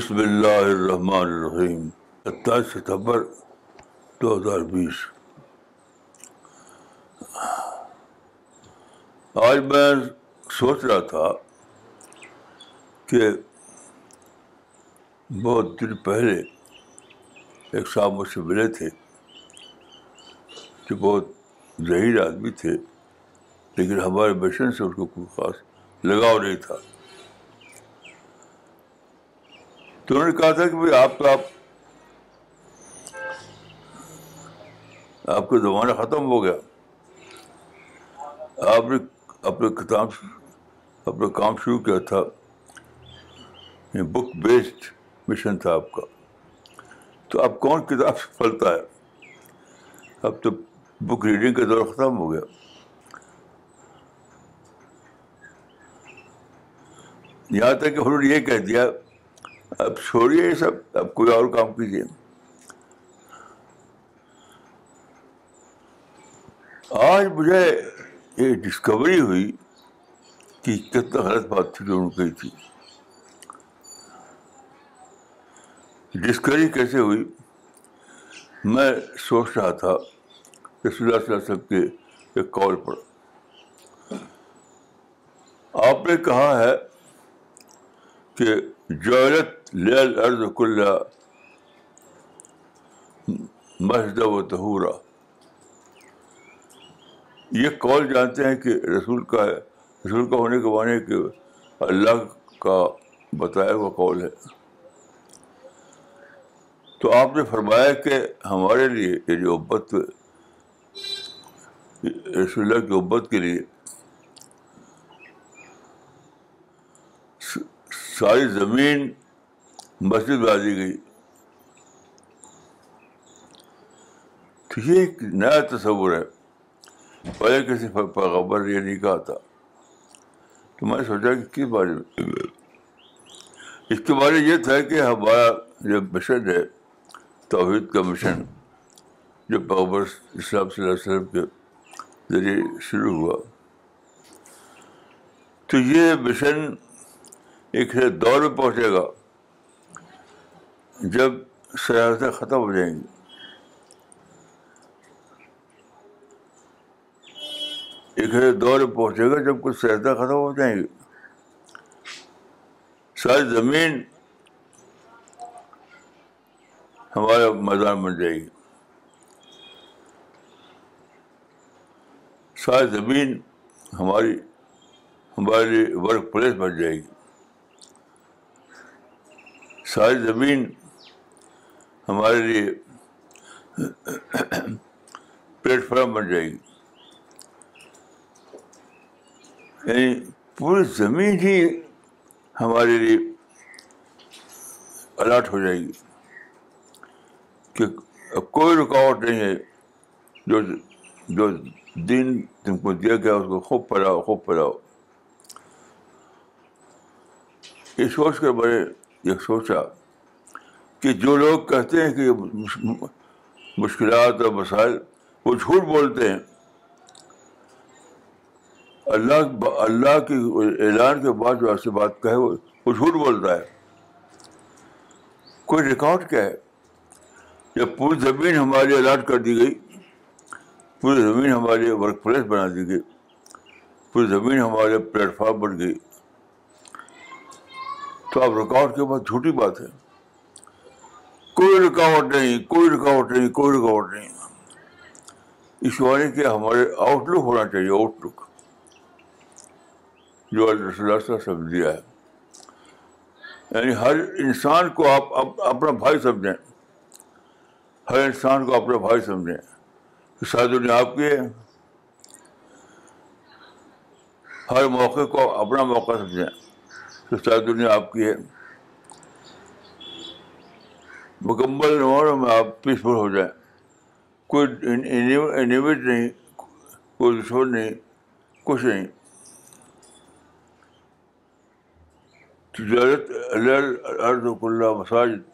بسم اللہ الرحمن الرحیم ستائیس ستمبر دو ہزار بیس۔ آج میں سوچ رہا تھا کہ بہت دن پہلے ایک صاحب مجھ سے ملے تھے کہ بہت ذہیر آدمی تھے، لیکن ہمارے مشن سے ان کو کوئی خاص لگاؤ نہیں تھا۔ تو انہوں نے کہا تھا کہ بھائی آپ کا آپ آپ کا زمانہ ختم ہو گیا۔ آپ نے اپنے کتاب اپنا کام شروع کیا تھا۔ یہ بک بیسڈ مشن تھا آپ کا۔ تو اب کون کتاب سے پھلتا ہے؟ اب تو بک ریڈنگ کا دور ختم ہو گیا۔ یہاں تک کہ انہوں نے یہ کہہ دیا اب چھوڑیے یہ سب، اب کوئی اور کام کیجیے۔ آج مجھے یہ ڈسکوری ہوئی کہ کتنا غلط بات تھی جو انہوں نے کہی تھی۔ ڈسکوری کیسے ہوئی؟ میں سوچ رہا تھا رسول اللہ صلی اللہ علیہ وسلم کے ایک کال پر۔ آپ نے کہا ہے کہ جولت لیل ارض کل مسجد و تہورا یہ کال جانتے ہیں کہ رسول کا ہے۔ رسول کا ہونے کے معنی کہ اللہ کا بتایا ہوا کال ہے۔ تو آپ نے فرمایا کہ ہمارے لیے یہ جو ابت رسول اللہ کی ابت کے لیے ساری زمین مسجد میں دی گئی۔ تو یہ ایک نیا تصور ہے۔ پہلے کسی پیغبر یہ نہیں کہا تھا۔ تو میں سوچا کہ کس بارے میں؟ اس کے بارے یہ تھا کہ ہمارا جو مشن ہے، توحید کا مشن، جو پیغبر اسلام صلی اللہ علیہ وسلم کے ذریعے شروع ہوا۔ تو یہ مشن ایک دور میں پہنچے گا۔ جب سیاستیں ختم ہو جائیں گی۔ ایک دور پہنچے گا جب کچھ سیاستیں ختم ہو جائیں گی۔ ساری زمین ہمارا میدان بن جائے گی۔ ساری زمین ہماری ہماری ورک پلیس بن جائے گی۔ ساری زمین ہمارے لیے پلیٹ فارم بن جائے گی۔ یعنی پوری زمین ہی ہمارے لیے الاٹ ہو جائے گی کہ کوئی رکاوٹ نہیں ہے۔ جو جو دن تم کو دیا گیا اس کو خوب پڑھاؤ خوب پڑھاؤ۔ یہ سوچ کر بڑے یہ سوچا۔ کہ جو لوگ کہتے ہیں کہ مشکلات اور مسائل وہ جھوٹ بولتے ہیں۔ اللہ اللہ کے اعلان کے بعد جو ایسی بات کہے وہ جھوٹ بولتا ہے۔ کوئی ریکارڈ کیا ہے؟ جب پوری زمین ہماری الاٹ کر دی گئی۔ پوری زمین ہمارے ورک پلیس بنا دی گئی۔ پوری زمین ہمارے پلیٹ فارم بن گئی۔ تو اب رکاوٹ کے بعد جھوٹی بات ہے۔ کوئی رکاوٹ نہیں، کوئی رکاوٹ نہیں، کوئی رکاوٹ نہیں۔ اس والے کے ہمارے آؤٹ لک ہونا چاہیے آؤٹ لک جو اللہ سمجھ دیا ہے۔ یعنی ہر انسان کو آپ اپنا بھائی سمجھیں۔ ہر انسان کو اپنا بھائی سمجھیں۔ شاید دنیا آپ کی ہے۔ ہر موقع کو اپنا موقع سمجھیں۔ تو شاید دنیا آپ کی ہے۔ مکمل نمبروں میں آپ پیسفل ہو جائیں۔ کوئی انیمیٹ نہیں، کوئی دشمن نہیں، کچھ نہیں۔ تجارت ارد اللہ مساجد۔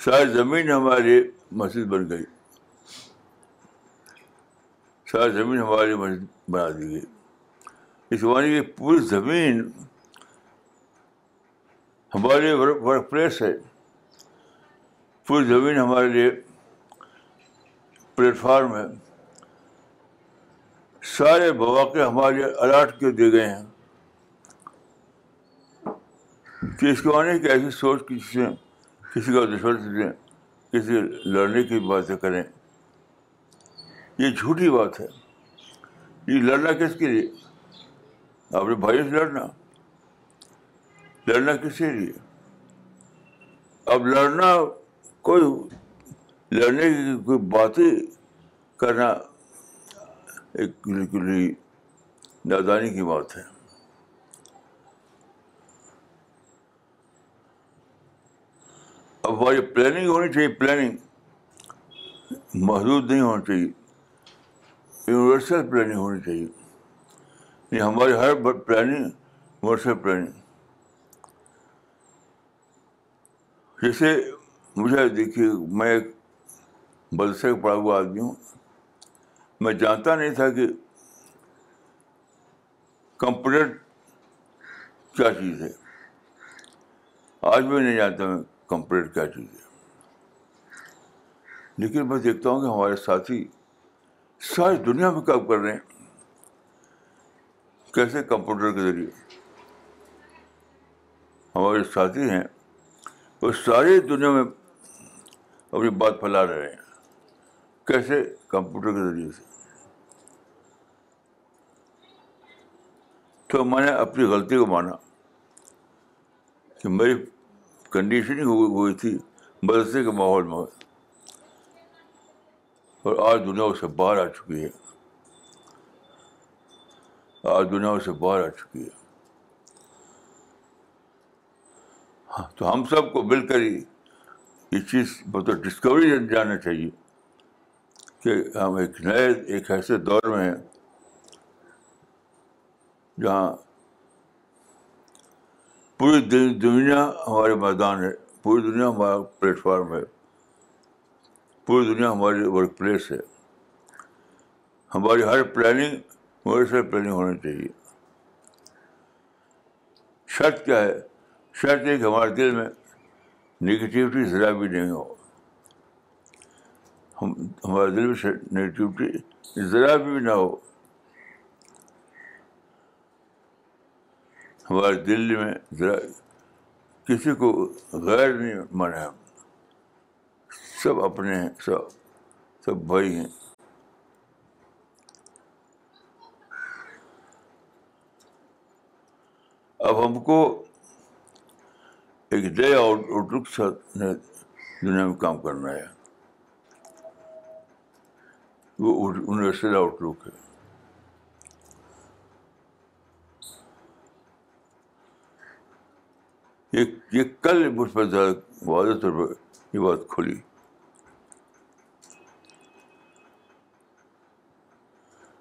ساری زمین ہماری مسجد بن گئی۔ ساری زمین ہماری مسجد بنا دی گئی۔ اس معنی کی پوری زمین ہمارے ورک پلیس ہے۔ پوری زمین ہمارے لیے پلیٹفارم ہے۔ سارے مواقع ہمارے لیے الاٹ کے دیے گئے ہیں۔ کہ اس کو آنے کی ایسی سوچ کسی سے کسی کا دشمن سے دیں۔ کسی لڑنے کی باتیں کریں۔ یہ جھوٹی بات ہے۔ یہ لڑنا کس کے لیے؟ اپنے بھائی سے لڑنا۔ لڑنا کس کے لیے؟ اب لڑنا کوئی لڑنے کی کوئی باتیں کرنا ایک بالکل ہی نادانی کی بات ہے۔ اب ہماری پلاننگ ہونی چاہیے پلاننگ محدود نہیں ہونا چاہیے یونیورسل پلاننگ ہونی چاہیے۔ یعنی ہماری ہر پلاننگ یونیورسل پلاننگ جیسے مجھے دیکھیے، میں ایک مدرسے کا پڑھا ہوا آدمی ہوں۔ میں جانتا نہیں تھا کہ کمپیوٹر کیا چیز ہے۔ آج بھی نہیں جانتا میں کمپیوٹر کیا چیز ہے۔ لیکن میں دیکھتا ہوں کہ ہمارے ساتھی ساری دنیا میں کام کر رہے ہیں۔ کیسے کمپیوٹر کے ذریعے؟ ہمارے ساتھی ہیں۔ وہ ساری دنیا میں اپنی بات پھیلا رہے ہیں۔ کیسے؟ کمپیوٹر کے ذریعے سے۔ تو میں نے اپنی غلطی کو مانا کہ میری کنڈیشننگ ہوئی تھی مدرسے کے ماحول میں۔ اور آج دنیا اس سے باہر آ چکی ہے۔ آج دنیا اس سے باہر آ چکی ہے۔ ہاں تو ہم سب کو مل کر ہی یہ چیز مطلب ڈسکوری جانا چاہیے کہ ہم ایک نئے، ایک ایسے دور میں ہیں جہاں پوری دنیا ہمارے میدان ہے، پوری دنیا ہمارا پلیٹفارم ہے، پوری دنیا ہماری ورک پلیس ہے۔ ہماری ہر پلاننگ ہمارے پلاننگ ہونی چاہیے۔ شرط کیا ہے؟ شرط ہے کہ ہمارے دل میں نگیٹیوٹی ذرا بھی نہیں ہو۔ ہم، ہمارے دل میں نگیٹیوٹی ذرا بھی نہ ہو۔ ہمارے دل میں ذرا کسی کو غیر نہیں مانے ہم سب اپنے ہیں، سب سب بھائی ہیں۔ اب ہم کو ایک نئے آؤٹ لک ساتھ دنیا میں کام کرنا ہے۔ وہ یونیورسل آؤٹ لک ہے یہ کل مجھ پر زیادہ واضح طور پر یہ بات کھلی۔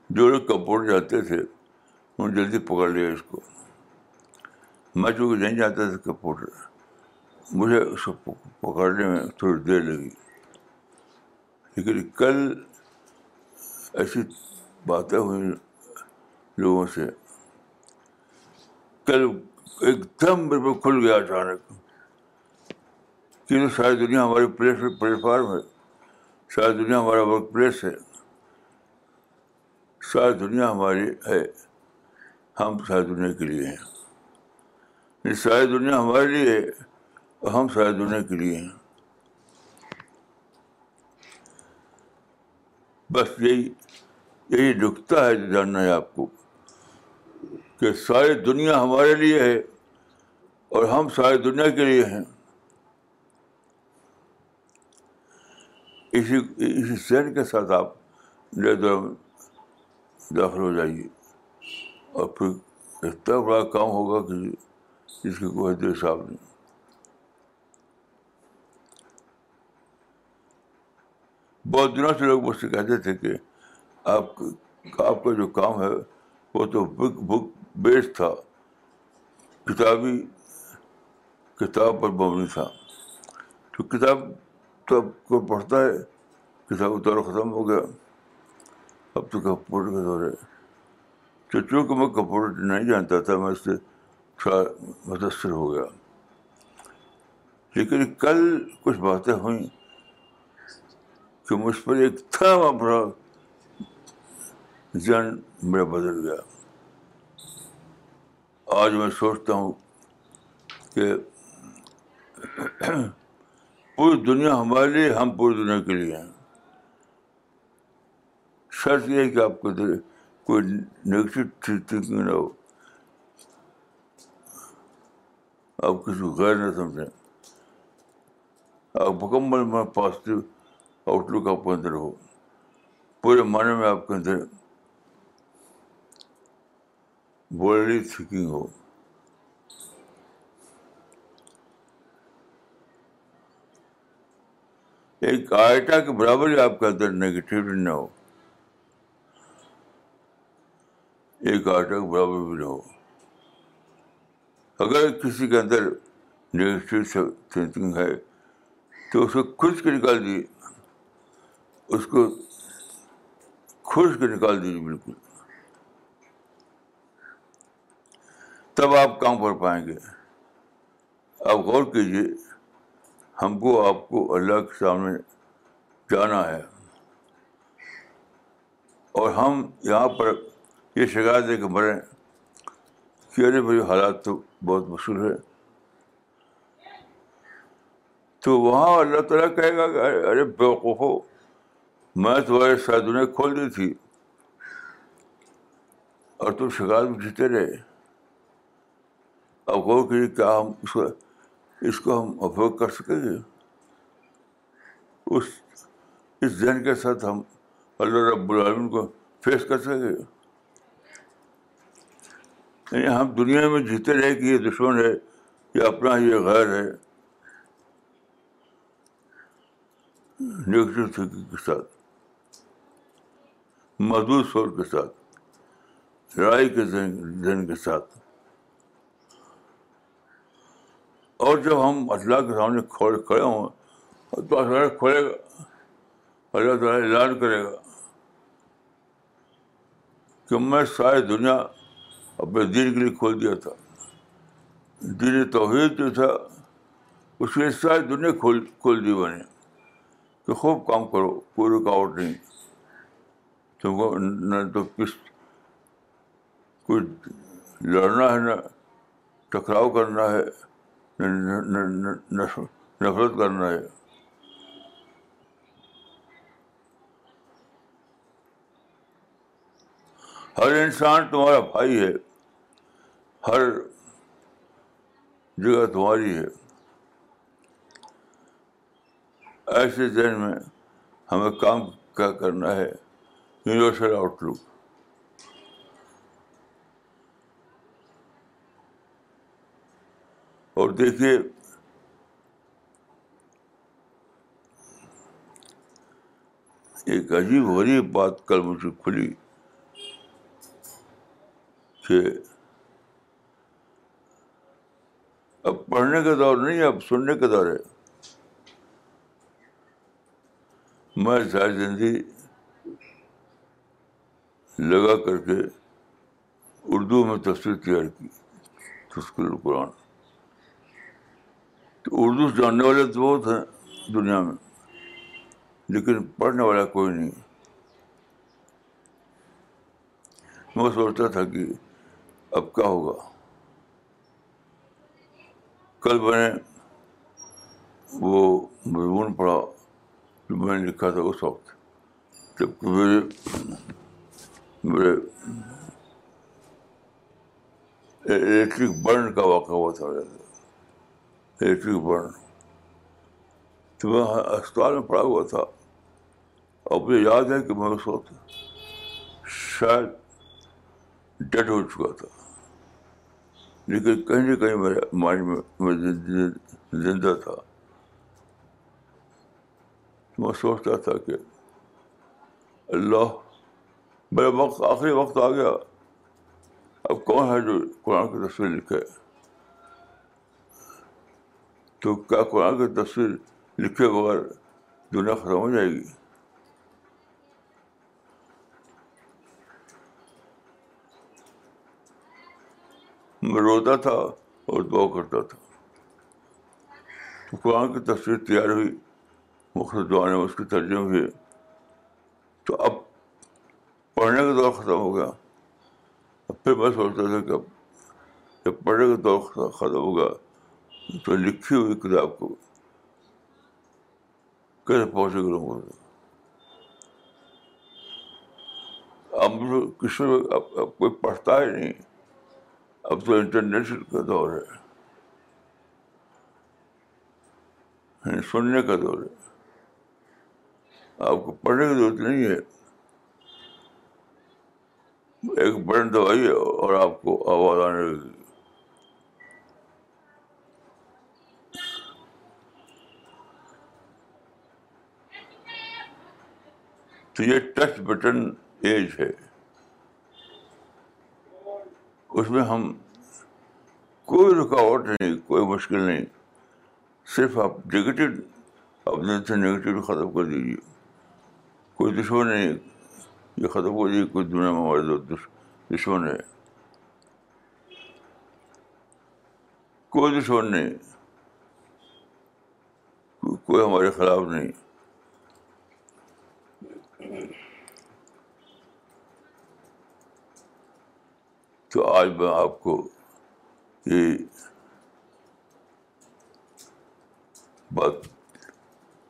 جو لوگ کپورٹ جاتے تھے، انہوں نے جلدی پکڑ لیا اس کو۔ میں چونکہ نہیں جاتا تھا کپورٹر مجھے اس کو پکڑنے میں تھوڑی دیر لگی۔ لیکن کل ایسی باتیں ہوئی لوگوں سے۔ کل ایک دم میرے پہ کھل گیا اچانک۔ کیونکہ ساری دنیا ہماری پلیس پلیٹفارم ہے۔ ساری دنیا ہمارا ورک پلیس ہے۔ ساری دنیا ہماری ہے۔ ہم ساری دنیا کے لیے ہیں۔ ساری دنیا ہمارے لیے ہے۔ ہم ساری دنیا کے لیے ہیں۔ بس یہی یہی نقطہ ہے جو جاننا ہے آپ کو کہ ساری دنیا ہمارے لیے ہے اور ہم ساری دنیا کے لیے ہیں۔ اسی اسی سین کے ساتھ آپ داخل ہو جائیے اور پھر اتنا بڑا کام ہوگا کہ جس کی کوئی حد حساب نہیں۔ بہت دنوں سے لوگ مجھ سے کہتے تھے کہ آپ آپ کا جو کام ہے وہ تو بک بک بیس تھا۔ کتابی کتاب پر مبنی تھا۔ تو کتاب تو اب کوئی پڑھتا ہے۔ کتاب دور ختم ہو گیا۔ اب تو کمپیوٹر کا دور ہے۔ تو چونکہ میں کمپیوٹر نہیں جانتا تھا، میں اس سے تھوڑا متاثر ہو گیا۔ لیکن کل کچھ باتیں ہوئیں۔ کہ مجھ پر ایک تھا بڑا ذہن میرا بدل گیا۔ آج میں سوچتا ہوں کہ پوری دنیا ہمارے لیے، ہم پوری دنیا کے لیے ہیں۔ شرط یہ ہے کہ آپ کو کوئی نگیٹو تھنکنگ نہ ہو۔ آپ کسی کو غیر نہ سمجھیں۔ آپ مکمل میں پازیٹیو آؤٹ لک آپ کے اندر ہو۔ پورے معنی میں آپ کے اندر بولری تھنکنگ ہو۔ ایک آئٹا کے برابر ہی آپ کے اندر نگیٹیوٹی نہ ہو۔ ایک آئٹا کے برابر بھی نہ ہو۔ اگر کسی کے اندر نگیٹیو تھنکنگ ہے تو اس کو کھج کے نکال دیجیے اس کو کھج کے نکال دیجیے بالکل۔ تب آپ کام کر پائیں گے؟ آپ غور کیجیے، ہم کو آپ کو اللہ کے سامنے جانا ہے۔ اور ہم یہاں پر یہ شکایت دے کے مریں۔ کہ ارے بھائی حالات تو بہت مشہور ہے۔ تو وہاں اللہ تعالیٰ کہے گا کہ ارے بیوقوف ہو۔ میں تمہارے ساتھ دنیا کھول دی تھی۔ اور تم شکایت میں جیتے رہے۔ اب غور کیجیے کیا ہم اس کو اس کو ہم افورڈ کر سکیں گے؟ اس اس ذہن کے ساتھ ہم اللہ رب العالمین کو فیس کر سکیں گے۔ یعنی ہم دنیا میں جیتے رہے کہ یہ دشمن ہے، یہ اپنا یہ غیر ہے۔ نیگیٹو تھنکنگ کے ساتھ۔ محدود شور کے ساتھ، رائے کے ذہن کے ساتھ۔ اور جب ہم اللہ کے سامنے کھڑے کھڑے ہوں، تو اللہ کھولے گا، اللہ تعالیٰ اعلان کرے گا کہ میں ساری دنیا اپنے دین کے لیے کھول دیا تھا۔ دین توحید جو تھا، اس لیے ساری دنیا کھول کھول دی بنے کہ خوب کام کرو، کوئی رکاوٹ نہیں۔ تم کو نہ تو کس کچھ لڑنا ہے، نہ ٹکراؤ کرنا ہے نفرت کرنا ہے۔ ہر انسان تمہارا بھائی ہے، ہر جگہ تمہاری ہے۔ ایسے ذہن میں ہمیں کام کیا کرنا ہے۔ یونیورسل آؤٹ لک اور دیکھیے، ایک عجیب غریب بات کل مجھے کھلی کہ اب پڑھنے کا دور نہیں، اب سننے کا دور ہے۔ میں ساری زندگی لگا کر کے اردو میں تصویر تیار کی تسکل قرآن تو اردو جاننے والے تو بہت ہیں دنیا میں، لیکن پڑھنے والا کوئی نہیں۔ میں سوچتا تھا کہ اب کیا ہوگا۔ کل میں نے وہ مضمون پڑھا جو میں نے لکھا تھا اس وقت جبکہ میرے میرے الیکٹرک برن کا واقعہ ہوا تھا۔ الیکٹرک برن تو میں اسپتال میں پڑا ہوا تھا۔ اور مجھے یاد ہے کہ میں اس وقت شاید ڈیڈ ہو چکا تھا۔ لیکن کہیں نہ کہیں میرے مائنڈ میں زندہ تھا۔ میں سوچتا تھا کہ اللہ میرا وقت آخری وقت آ گیا۔ اب کون ہے جو قرآن کی تصویر لکھے؟ تو کیا قرآن کی تصویر لکھے بغیر دنیا ختم ہو جائے گی؟ میں روتا تھا اور دعا کرتا تھا۔ قرآن کی تصویر تیار ہوئی مختلف دعانے میں اس کی ترجمے ہوئے تو اب پڑھنے کا دور ختم ہو گیا اب پھر میں سوچتا تھا کہ اب جب پڑھنے کا دور ختم ہوگا تو لکھی ہوئی کتاب کو کیسے پہنچے گا لوگوں کو اب کسی اب اب کوئی پڑھتا ہی نہیں اب تو انٹرنیٹ کا دور ہے سننے کا دور ہے آپ کو پڑھنے کی ضرورت نہیں ہے ایک بٹن دوائی اور آپ کو آواز آنے لگے گی تو یہ ٹچ بٹن ایج ہے۔ اس میں ہم کوئی رکاوٹ نہیں، کوئی مشکل نہیں۔ صرف آپ نگیٹو اپنے سے نگیٹو ختم کر دیجیے کوئی دشمن نہیں۔ یہ ختم ہو جائے کوئی دنیا میں ہمارے دشمن ہے کوئی دشمن نہیں۔ کوئی ہمارے خلاف نہیں۔ تو آج میں آپ کو یہ بات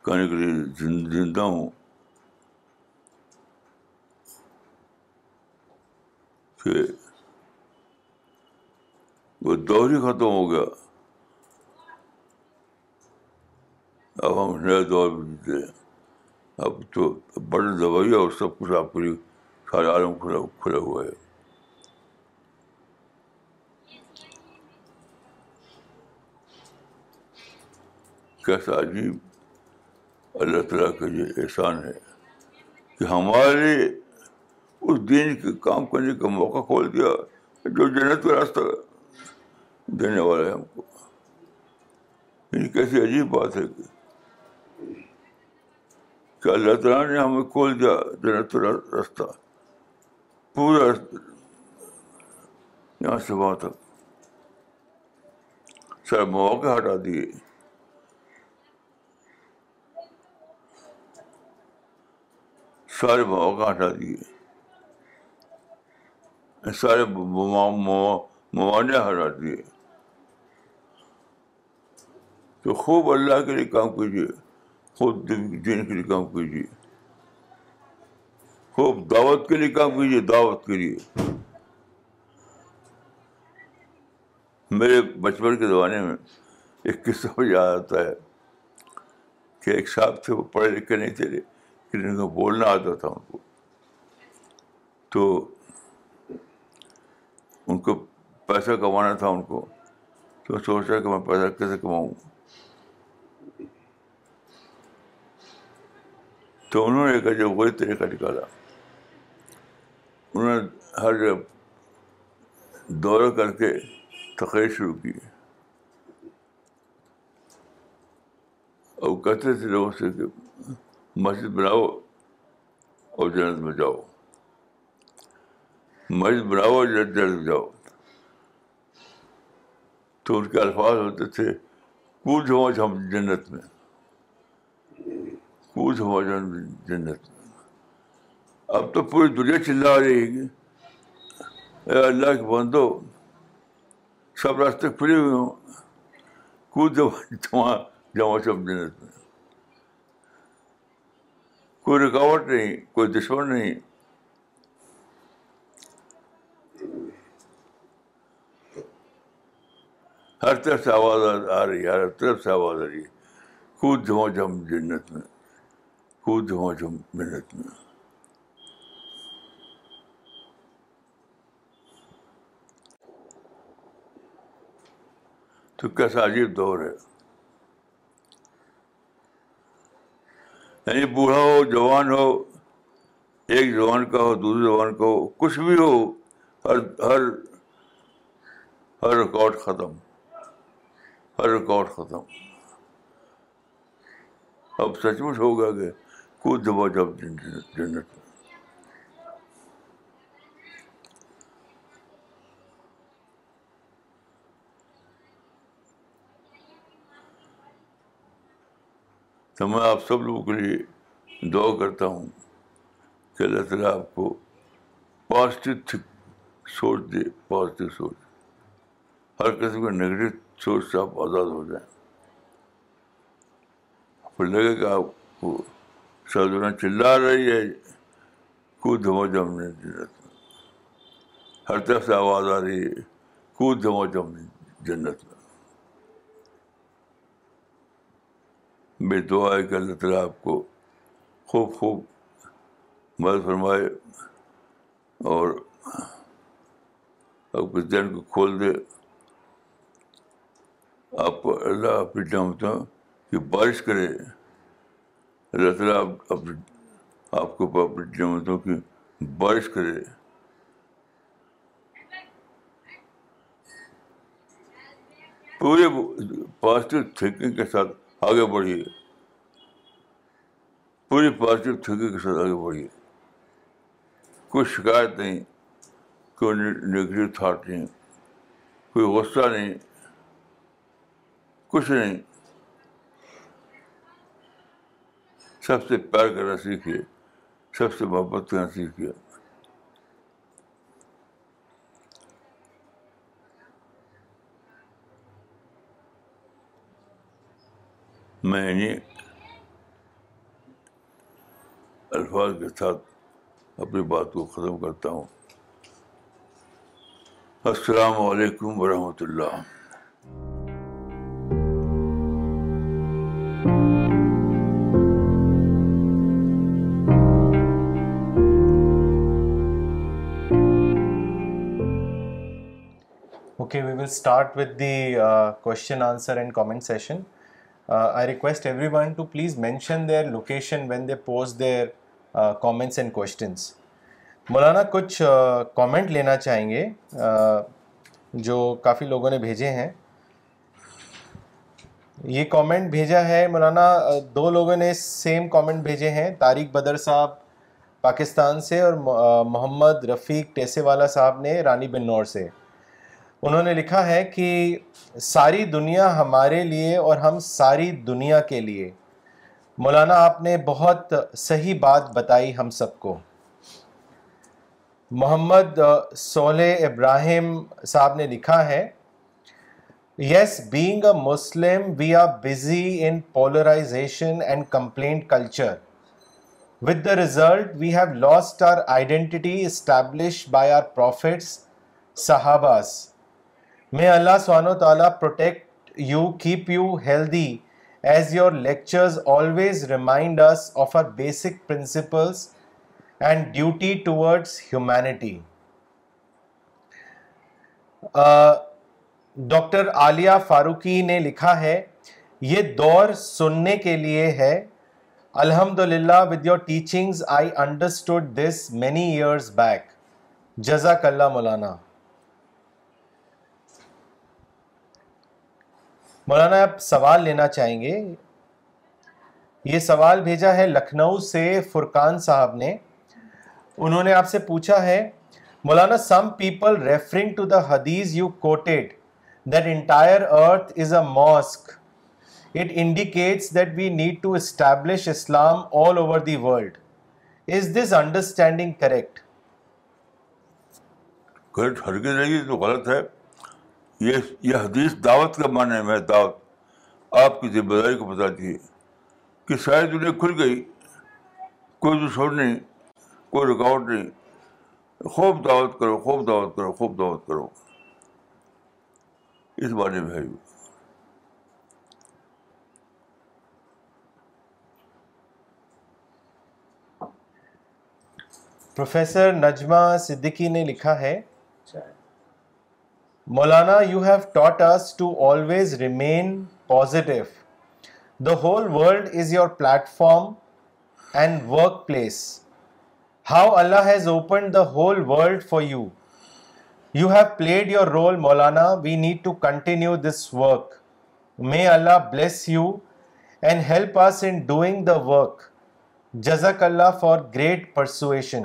کہنے کے لیے زندہ ہوں۔ کہ وہ دور ہی ختم ہو گیا۔ اب ہم نئے دور میں جیتے ہیں اب تو بڑے دوائی اور سب کچھ آپ کے لیے سارے عالم کھلا کھلا ہوا ہے۔ کیسا عجیب۔ اللہ تعالیٰ کا یہ احسان ہے کہ ہمارے اس دین کے کام کرنے کا موقع کھول دیا جو جنت کا راستہ دینے والا ہے ہم کو۔ یعنی کیسی عجیب بات ہے کہ اللہ تعالیٰ نے ہمیں کھول دیا جنت کا راستہ؟ پورا یہاں سے وہاں تک۔ سارے مواقع ہٹا دیے۔ سارے مواقع ہٹا دیے۔ سارے موانع ہٹا دیے تو خوب اللہ کے لیے کام کیجیے۔ خوب دین کے لیے کام کیجیے۔ خوب دعوت کے لیے کام کیجیے، دعوت کے لیے۔ میرے بچپن کے زمانے میں ایک قصہ یاد آتا ہے کہ ایک صاحب تھے، وہ پڑھے لکھے نہیں تھے، لیکن ان کو بولنا آتا تھا ان کو۔ تو ان کو پیسہ کمانا تھا ان کو، تو سوچا کہ میں پیسہ کیسے کماؤں؟ تو انہوں نے ایک جو وہی طریقہ نکالا۔ انہوں نے ہر دورہ کر کے تقریر شروع کی۔ اور کہتے تھے لوگوں سے کہ مسجد بناؤ اور جنت میں جاؤ۔ مسجد بناؤ اور جنت جاؤ۔ تو ان کے الفاظ ہوتے تھے، کود ہو ہم جنت میں۔ کود ہو جنت میں۔ اب تو پوری دنیا چلا رہی ہے۔ اے اللہ کے بندو، سب راستے کھلے ہوئے ہوں۔ کود جمع جمع سب جنت میں۔ کوئی رکاوٹ نہیں، کوئی دشمن نہیں۔ ہر طرف سے آواز آ رہی ہے، ہر طرف سے آواز آ رہی ہے۔ کود جمع جم جنت میں کود جمع جم جنت میں۔ تو کیسا عجیب دور ہے۔ یعنی بوڑھا ہو، جوان ہو، ایک جوان کا ہو دوسرے جوان کا ہو، کچھ بھی ہو، ہر ہر ہر ریکارڈ ختم۔ ریکارڈ ختم۔ اب سچ مچ ہوگا کہ کود دبا جب جنت۔ میں تو میں آپ سب لوگوں کے لیے دعا کرتا ہوں کہ اللہ تعالیٰ آپ کو پازیٹیو سوچ دے پازیٹیو سوچ ہر قسم کا نگیٹو سوچ سے آپ آزاد ہو جائیں پھر لگے کہ آپ کو سازونا چلا رہی ہے کود دھما جم نہیں جنت میں ہر طرف سے آواز آ رہی ہے کود دھما جم جنت میں۔ میری دعا ہے کہ اللہ تعالیٰ آپ کو خوب خوب مدد فرمائے اور آپ کے ذہن کو کھول دے۔ آپ کو اللہ اپنی نعمتوں کی بارش کرے۔ اللہ تعالیٰ اپنی آپ کو اپنی نعمتوں کی بارش کرے۔ پورے پازیٹیو تھنکنگ کے ساتھ آگے بڑھیے۔ پوری پازیٹیو تھنکنگ کے ساتھ آگے بڑھیے۔ کوئی شکایت نہیں، کوئی نگیٹو تھاٹ نہیں، کوئی غصہ نہیں۔ کچھ نہیں۔ سب سے پیار کرنا سیکھیے، سب سے محبت کرنا سیکھیے۔ میں انہیں الفاظ کے ساتھ اپنی بات کو ختم کرتا ہوں۔ السلام علیکم ورحمۃ اللہ۔ Will start with the uh, question, answer, and comment session. Uh, I request everyone to please mention their location when they post their uh, comments and questions. مولانا کچھ کامنٹ لینا چاہیں گے جو کافی لوگوں نے بھیجے ہیں یہ کامنٹ بھیجا ہے مولانا دو لوگوں نے سیم کامنٹ بھیجے ہیں طارق بدر صاحب پاکستان سے اور محمد رفیق ٹیسے والا صاحب نے رانی بن نور سے انہوں نے لکھا ہے کہ ساری دنیا ہمارے لیے اور ہم ساری دنیا کے لیے۔ مولانا، آپ نے بہت صحیح بات بتائی ہم سب کو۔ محمد سولہ ابراہیم صاحب نے لکھا ہے yes being a Muslim we are busy in polarization and complaint culture with the result we have lost our identity established by our prophets صحاباز میں اللہ سبحانہ و تعالیٰ protect you keep you healthy as your lectures always remind us of our basic principles and duty towards humanity doctor Aliya Farooqui نے لکھا ہے، یہ دور سننے کے لیے ہے. الحمد للہ with your teachings I understood this many years back جزاک اللہ مولانا. مولانا، آپ سوال لینا چاہیں گے۔ یہ سوال بھیجا ہے لکھنؤ سے فرقان صاحب نے۔ انہوں نے آپ سے پوچھا ہے، مولانا some people referring to the حدیث you quoted that entire earth is a mosque it indicates that we need to establish Islam all over the world is this understanding correct correct ہرگز نہیں تو غلط ہے۔ یہ یہ حدیث دعوت کا معنی ہے دعوت۔ آپ کی ذمہ داری کو بتاتی ہے کہ ساری دنیا کھل گئی، کوئی دشمن نہیں، کوئی رکاوٹ نہیں۔ خوب دعوت کرو، خوب دعوت کرو، خوب دعوت کرو۔ اس بارے میں ہے۔ پروفیسر نجمہ صدیقی نے لکھا ہے مولانا you have taught us to always remain positive the whole world is your platform and workplace how Allah has open the whole world for you you have played your role Maulana we need to continue this work may Allah bless you and help us in doing the work جزاک اللہ for great persuasion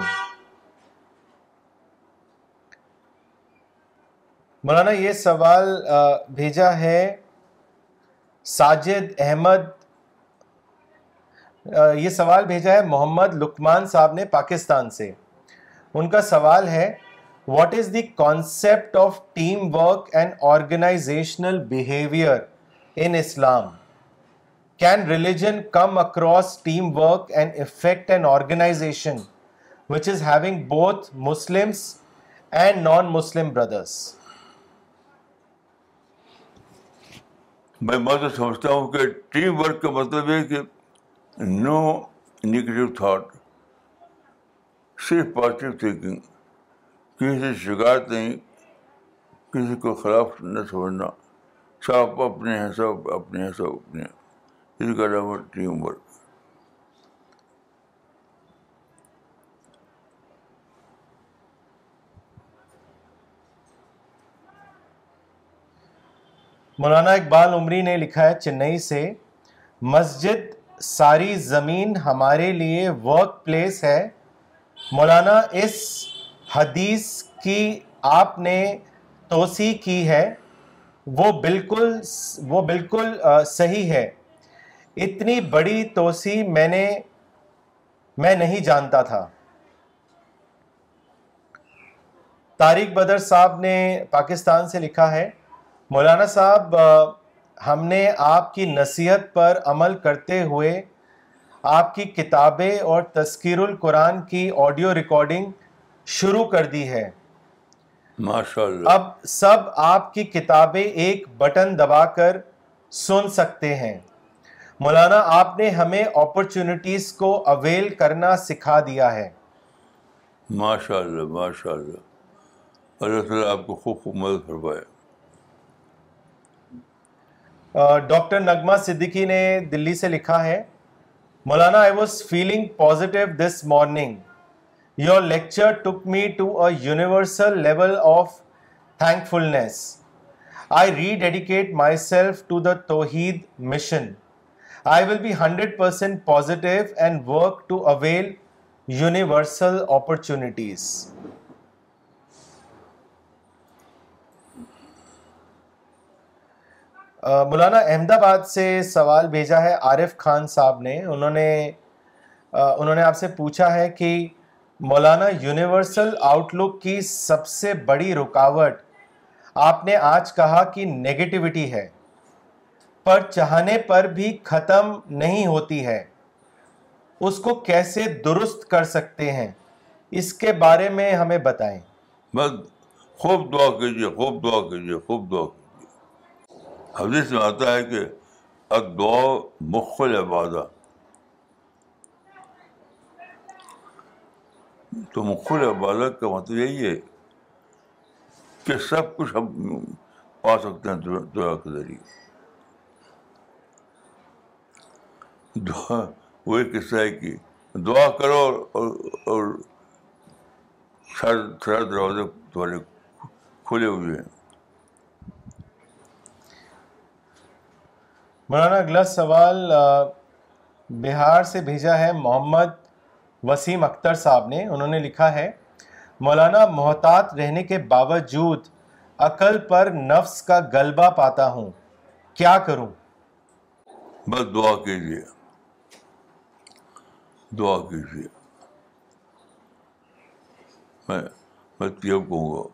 مولانا، یہ سوال بھیجا ہے ساجد احمد۔ یہ سوال بھیجا ہے محمد لکمان صاحب نے پاکستان سے۔ ان کا سوال ہے what is the concept of teamwork and organizational behaviour in Islam can religion come across teamwork and affect and organization which is having both Muslims and non Muslim brothers میں میں تو سمجھتا ہوں کہ ٹیم ورک کا مطلب ہے کہ نو نگیٹو تھاٹ صرف پازیٹیو تھینکنگ کسی سے شکایت نہیں، کسی کو خلاف نہ سمجھنا سب اپنے ہیں سب اپنے ہیں سب اپنے ہیں۔ اس کا نام ٹیم ورک مولانا اقبال عمری نے لکھا ہے چنئی سے، مسجد ساری زمین ہمارے لیے ورک پلیس ہے۔ مولانا، اس حدیث کی آپ نے توسیع کی ہے۔ وہ بالکل وہ بالکل صحیح ہے۔ اتنی بڑی توسیع میں نے، میں نہیں جانتا تھا۔ طارق بدر صاحب نے پاکستان سے لکھا ہے۔ مولانا صاحب ہم نے آپ کی نصیحت پر عمل کرتے ہوئے آپ کی کتابیں اور تذکیر القرآن کی آڈیو ریکارڈنگ شروع کر دی ہے۔ ماشاء اللہ اب سب آپ کی کتابیں ایک بٹن دبا کر سن سکتے ہیں۔ مولانا آپ نے ہمیں اپرچونٹیز کو اویل کرنا سکھا دیا ہے۔ ماشاء اللہ ماشاء اللہ اللہ تعالیٰ آپ کو خوب خوب مدد فرمائے۔ ڈاکٹر نغمہ صدیقی نے دلی سے لکھا ہے، مولانا I was feeling positive this morning your lecture took me to a universal level of thankfulness I rededicate myself to the توحید mission I will be hundred percent positive and work to avail universal opportunities مولانا احمد آباد سے سوال بھیجا ہے عارف خان صاحب نے۔ انہوں نے انہوں نے آپ سے پوچھا ہے کہ مولانا یونیورسل آؤٹ لک کی سب سے بڑی رکاوٹ، آپ نے آج کہا کہ نگیٹیوٹی ہے، پر چاہنے پر بھی ختم نہیں ہوتی ہے۔ اس کو کیسے درست کر سکتے ہیں؟ اس کے بارے میں ہمیں بتائیں۔ بس، خوب دعا کیجیے، خوب دعا کیجیے، خوب دعا کیجیے۔ حدیث میں آتا ہے کہ ادعا مخل عبادہ۔ تو مخل عبادت کا مطلب یہی ہے کہ سب کچھ ہم پا سکتے ہیں دعا کے ذریعے۔ دعا وہی قصہ ہے کہ دعا کرو اور اور دروازے تمہارے کھلے ہوئے ہیں۔ مولانا اگلا سوال بہار سے بھیجا ہے محمد وسیم اختر صاحب نے، انہوں نے لکھا ہے، مولانا محتاط رہنے کے باوجود عقل پر نفس کا غلبہ پاتا ہوں، کیا کروں؟ بس دعا کیجیے۔ دعا کیجیے۔ میں میں کہوں گا۔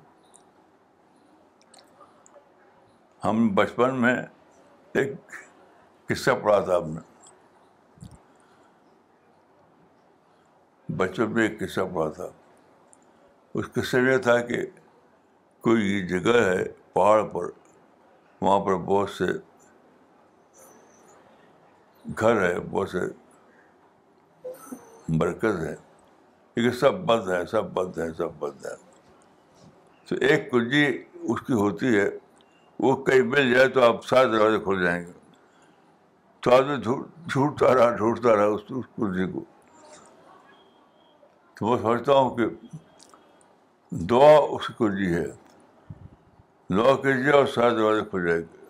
ہم بچپن میں ایک قصہ پڑھا تھا آپ نے؟ بچوں میں ایک قصہ پڑھا تھا؟ اس قصے میں تھا کہ کوئی جگہ ہے، پہاڑ پر، وہاں پر بہت سے گھر ہے بہت سے مرکز ہے لیکن سب بند ہے سب بند ہے سب بند ہے تو ایک کنجی اس کی ہوتی ہے، وہ کہیں مل جائے تو آپ سارے دروازے کھل جائیں گے۔ تو آدمی ڈھونڈتا رہا ڈھونڈتا رہا اس کرسی کو۔ تو میں سمجھتا ہوں کہ دعا اس کی ہے۔ دعا کیجیے اور سارے دروازے کھل جائے گے۔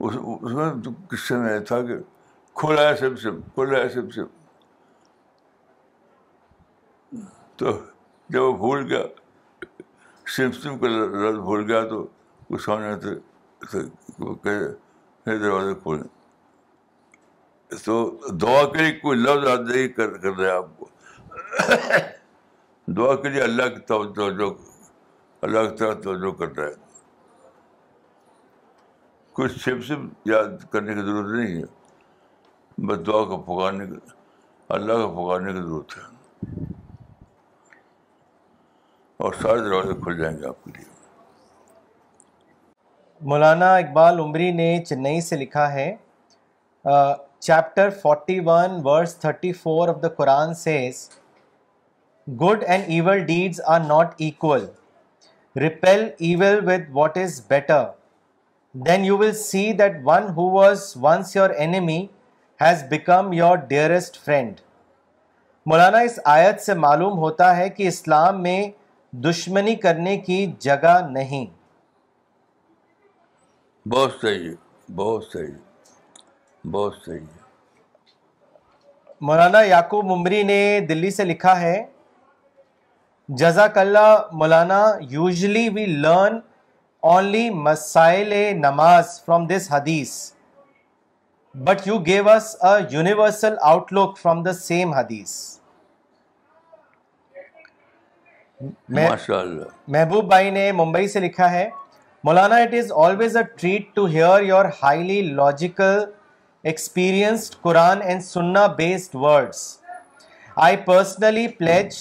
اس میں قصے میں تھا کہ کھولا ہے سم سم کھولا ہے سم سم تو جب وہ بھول گیا سم سم کا لفظ بھول گیا تو وہ سامنے ہاں، دروازے کھولیں۔ تو دعا کے لیے کوئی لفظ یاد نہیں کر کر رہے آپ کو۔ دعا کے لیے اللہ کی توجہ، اللہ کی طرح توجہ کر رہا ہے۔ کچھ سم سم یاد کرنے کی ضرورت نہیں ہے، بس دعا کو پکارنے کی، اللہ کو پکارنے کی ضرورت ہے۔ اور سارے دروازے کھل جائیں گے آپ کے لیے۔ مولانا اقبال عمری نے چنئی سے لکھا ہے chapter forty one verse thirty four of the Quran says good and evil deeds are not equal repel evil with what is better then you will see that one who was once your enemy has become your dearest friend مولانا اس آیت سے معلوم ہوتا ہے کہ اسلام میں دشمنی کرنے کی جگہ نہیں بہت صحیح بہت صحیح۔ بہت صحیح مولانا یعقوب ممری نے دلی سے لکھا ہے جزاک اللہ مولانا یوزلی وی لرن اونلی مسائل نماز فرام دس حدیث but you give us a universal outlook from the same حدیث۔ محبوب بھائی نے ممبئی سے لکھا ہے مولانا it is always a treat to hear your highly logical experienced Quran and سننا based words I personally pledge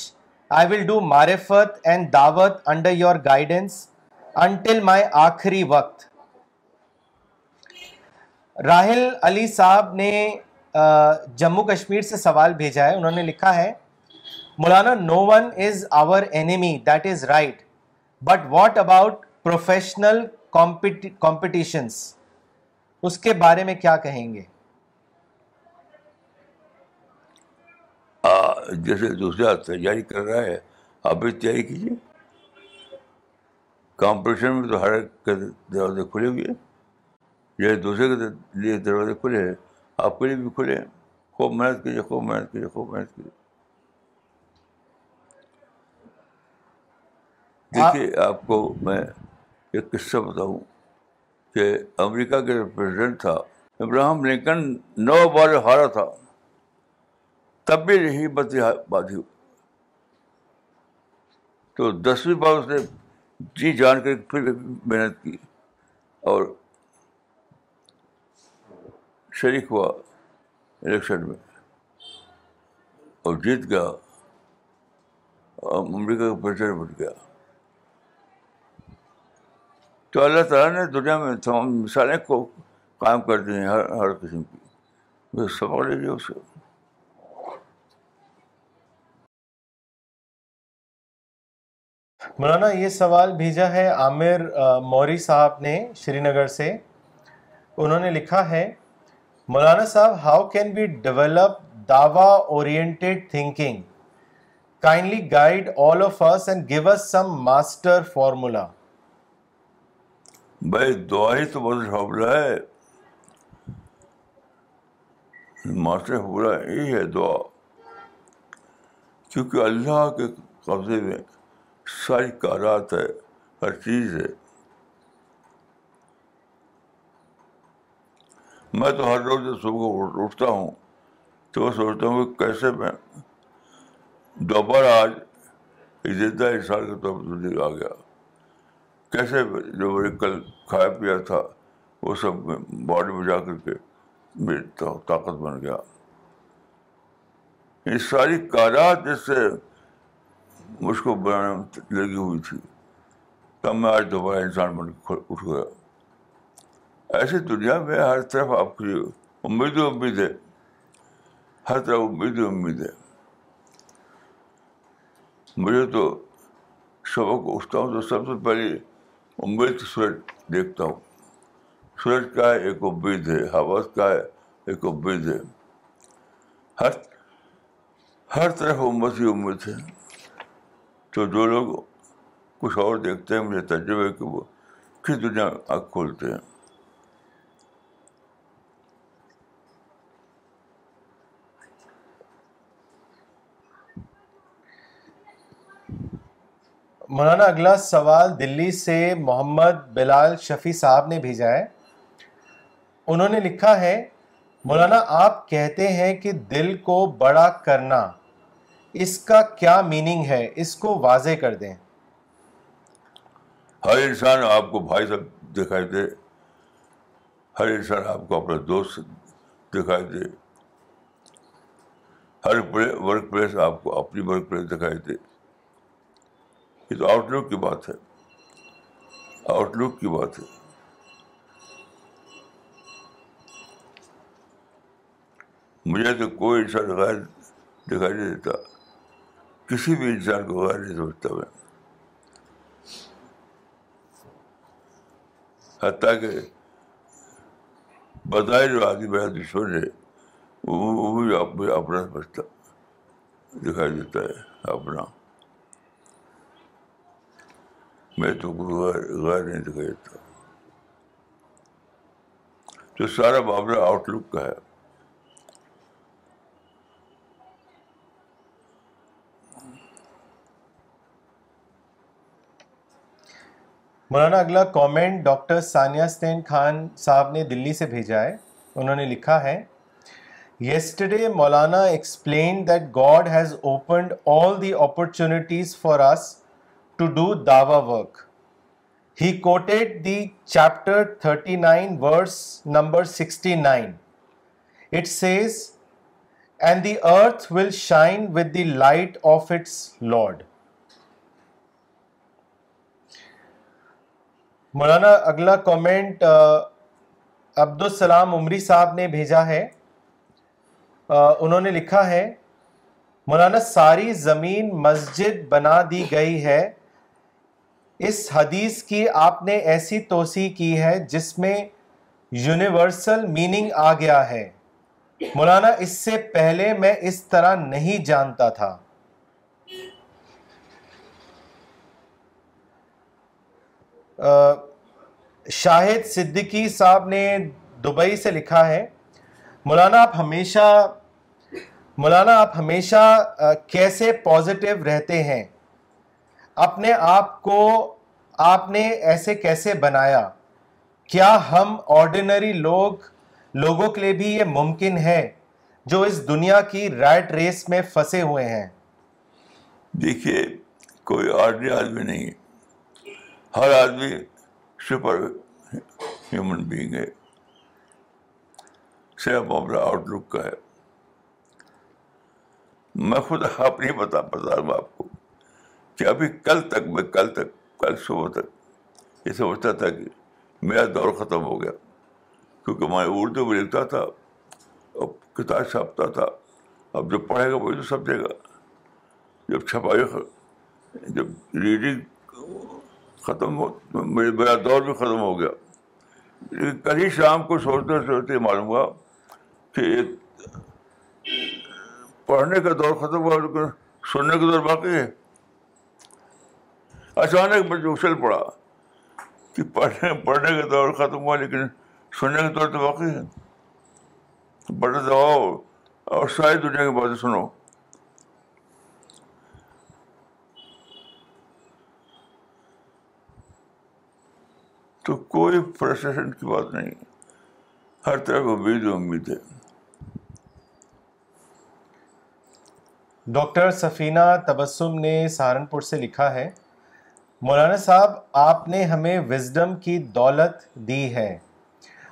I will do معرفت and دعوت under your guidance until my آخری وقت راہل علی صاحب نے جموں کشمیر سے سوال بھیجا ہے انہوں نے لکھا ہے مولانا no one is our enemy that is right but what about professional competitions اس کے بارے میں کیا کہیں گے جیسے دوسرا تیاری کر رہا ہے، آپ بھی تیاری کیجیے کمپٹیشن میں تو ہر ایک کے دروازے کھلے ہوئے ہیں۔ جیسے دوسرے کے لیے دروازے کھلے ہیں، آپ کے لیے بھی کھلے ہیں۔ خوب محنت کیجیے خوب محنت کیجیے خوب محنت کیجیے دیکھیے، آپ کو میں ایک قصہ بتاؤں کہ امریکہ کے جو پریزیڈنٹ تھا ابراہم لنکن نو بار ہارا تھا۔ تب بھی یہی بتی بادھی تو دسویں بار اس نے جی جان کر پھر محنت کی اور شریک ہوا الیکشن میں اور جیت گیا۔ اور امریکہ کا پریزیڈنٹ بن گیا۔ تو اللہ تعالیٰ نے دنیا میں تمام مثالیں کو قائم کر دی ہیں ہر ہر قسم کی۔ سبق لیجیے اسے مولانا، یہ سوال بھیجا ہے عامر موری صاحب نے شری نگر سے۔ انہوں نے لکھا ہے، مولانا صاحب how can be develop Dawa oriented thinking kindly guide all of us and give us some master formula بھائی، دعا ہی تو بہت حوصلہ ہے۔ ماسٹر حوصلہ یہی ہے دعا۔ کیونکہ اللہ کے قبضے میں ساری کارات ہے، ہر چیز ہے۔ میں تو ہر روز جب صبح اٹھتا ہوں تو وہ سوچتا ہوں کہ کیسے میں دوبارہ آج زندہ انسان کے طور پر آ گیا۔ کیسے جو میں نے کل کھایا پیا تھا، وہ سب باڈی میں جا کر کے میری طاقت بن گیا۔ یہ ساری کارات جس سے مجھ کو بنانے لگی ہوئی تھی۔ تب میں آج دوبارہ انسان بن کے اٹھ گیا۔ ایسی دنیا میں ہر طرف آپ کی امید و امید ہے ہر طرف امید و امید ہے مجھے تو سبق اٹھتا ہوں تو سب سے پہلے امید سورج دیکھتا ہوں۔ سورج کا ہے ایک امید ہے حوث کا ہے ایک امید ہے۔ ہر ہر طرف امت ہی امید ہے۔ تو جو لوگ کچھ اور دیکھتے ہیں، مجھے تجربہ ہے کہ وہ کس دنیا آنکھ کھولتے ہیں۔ مولانا، اگلا سوال دلی سے محمد بلال شفیع صاحب نے بھیجا ہے۔ انہوں نے لکھا ہے، مولانا، آپ کہتے ہیں کہ دل کو بڑا کرنا اس کا کیا میننگ ہے؟ اس کو واضح کر دیں۔ ہر انسان آپ کو بھائی صاحب دکھائی دے، ہر انسان آپ کو اپنا دوست دکھائی دے۔ ہر ورک پلیس آپ کو اپنی ورک پلیس دکھائی دے۔ یہ تو آؤٹ لک کی بات ہے۔ آؤٹ لک کی بات ہے۔ مجھے تو کوئی انسان غیر دکھائی نہیں دیتا۔ کسی بھی انسان کو غیر نہیں سمجھتا میں۔ حتیٰ کہ بظاہر جو آدمی میرا دشمن ہے، وہ بھی اپنا سمجھتا دکھائی دیتا ہے، اپنا۔ میں تو غیر غیر نہیں دکھائی دیتا۔ تو سارا معاملہ آؤٹ لک کا ہے۔ مولانا، اگلا کامنٹ ڈاکٹر ثانیہ استین خان صاحب نے دلی سے بھیجا ہے۔ انہوں نے لکھا ہے yesterday Maulana explain that God has opened all the opportunities for us to do Dawa work he quoted the chapter thirty nine verse number sixty nine it says and the earth will shine with the light of its lord مولانا، اگلا comment Abdul Salam عمری صاحب نے بھیجا ہے۔ انہوں نے لکھا ہے، مولانا، ساری زمین مسجد بنا دی گئی ہے۔ اس حدیث کی آپ نے ایسی توسیع کی ہے جس میں یونیورسل میننگ آ گیا ہے۔ مولانا، اس سے پہلے میں اس طرح نہیں جانتا تھا۔ شاہد صدیقی صاحب نے دبئی سے لکھا ہے۔ مولانا آپ ہمیشہ، مولانا آپ ہمیشہ کیسے پازیٹیو رہتے ہیں؟ اپنے آپ کو آپ نے ایسے کیسے بنایا؟ کیا ہم آرڈینری لوگ، لوگوں کے لیے بھی یہ ممکن ہے جو اس دنیا کی رائٹ ریس میں پھنسے ہوئے ہیں؟ دیکھیے، کوئی آرڈنری آدمی نہیں ہے۔ ہر آدمی سپر ہیومن بینگ ہے۔ صرف معاملہ آؤٹ لک کا ہے۔ میں خود آپ نہیں بتا بتا ہوں آپ کو کہ ابھی کل تک میں کل تک، کل صبح تک یہ سمجھتا تھا کہ میرا دور ختم ہو گیا۔ کیونکہ میں اردو میں لکھتا تھا اور کتاب چھاپتا تھا۔ اب جو پڑھے گا وہی تو سمجھے گا۔ جب چھپائی، جب ریڈنگ ختم ہو میرا دور بھی ختم ہو گیا۔ لیکن کل ہی شام کو سوچتے سوچتے معلوم ہوا کہ ایک پڑھنے کا دور ختم ہوا، لیکن سننے کا دور باقی ہے۔ اچانک میں جو اچھل پڑا کہ پڑھنے پڑھنے کا دور ختم ہوا، لیکن سننے کا دور تو باقی ہے۔ بڑے دباؤ اور ساری دنیا کی باتیں سنو۔ تو کوئی فرسٹریشن کی بات نہیں۔ ہر طرح امید امید ہے۔ ڈاکٹر سفینہ تبسم نے سہارنپور سے لکھا ہے مولانا صاحب آپ نے ہمیں وزڈم کی دولت دی ہے۔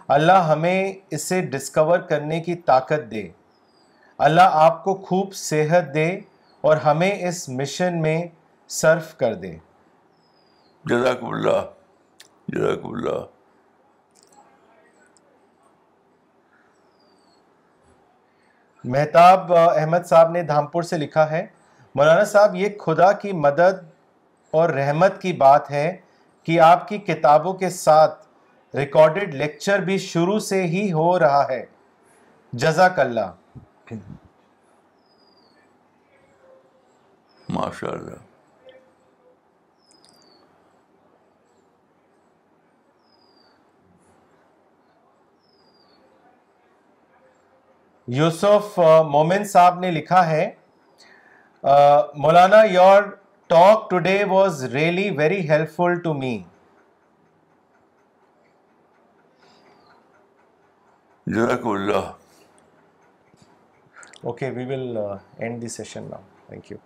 اللہ ہمیں اسے ڈسکور کرنے کی طاقت دے۔ اللہ آپ کو خوب صحت دے اور ہمیں اس مشن میں صرف کر دے۔ جزاک اللہ۔ جزاک اللہ مہتاب احمد صاحب نے دھامپور سے لکھا ہے مولانا صاحب یہ خدا کی مدد اور رحمت کی بات ہے کہ آپ کی کتابوں کے ساتھ ریکارڈڈ لیکچر بھی شروع سے ہی ہو رہا ہے۔ جزاک اللہ۔ ماشاء اللہ یوسف مومن صاحب نے لکھا ہے مولانا your talk today was really very helpful to me جزاک اللہ Okay, we will uh, end the session now. Thank you.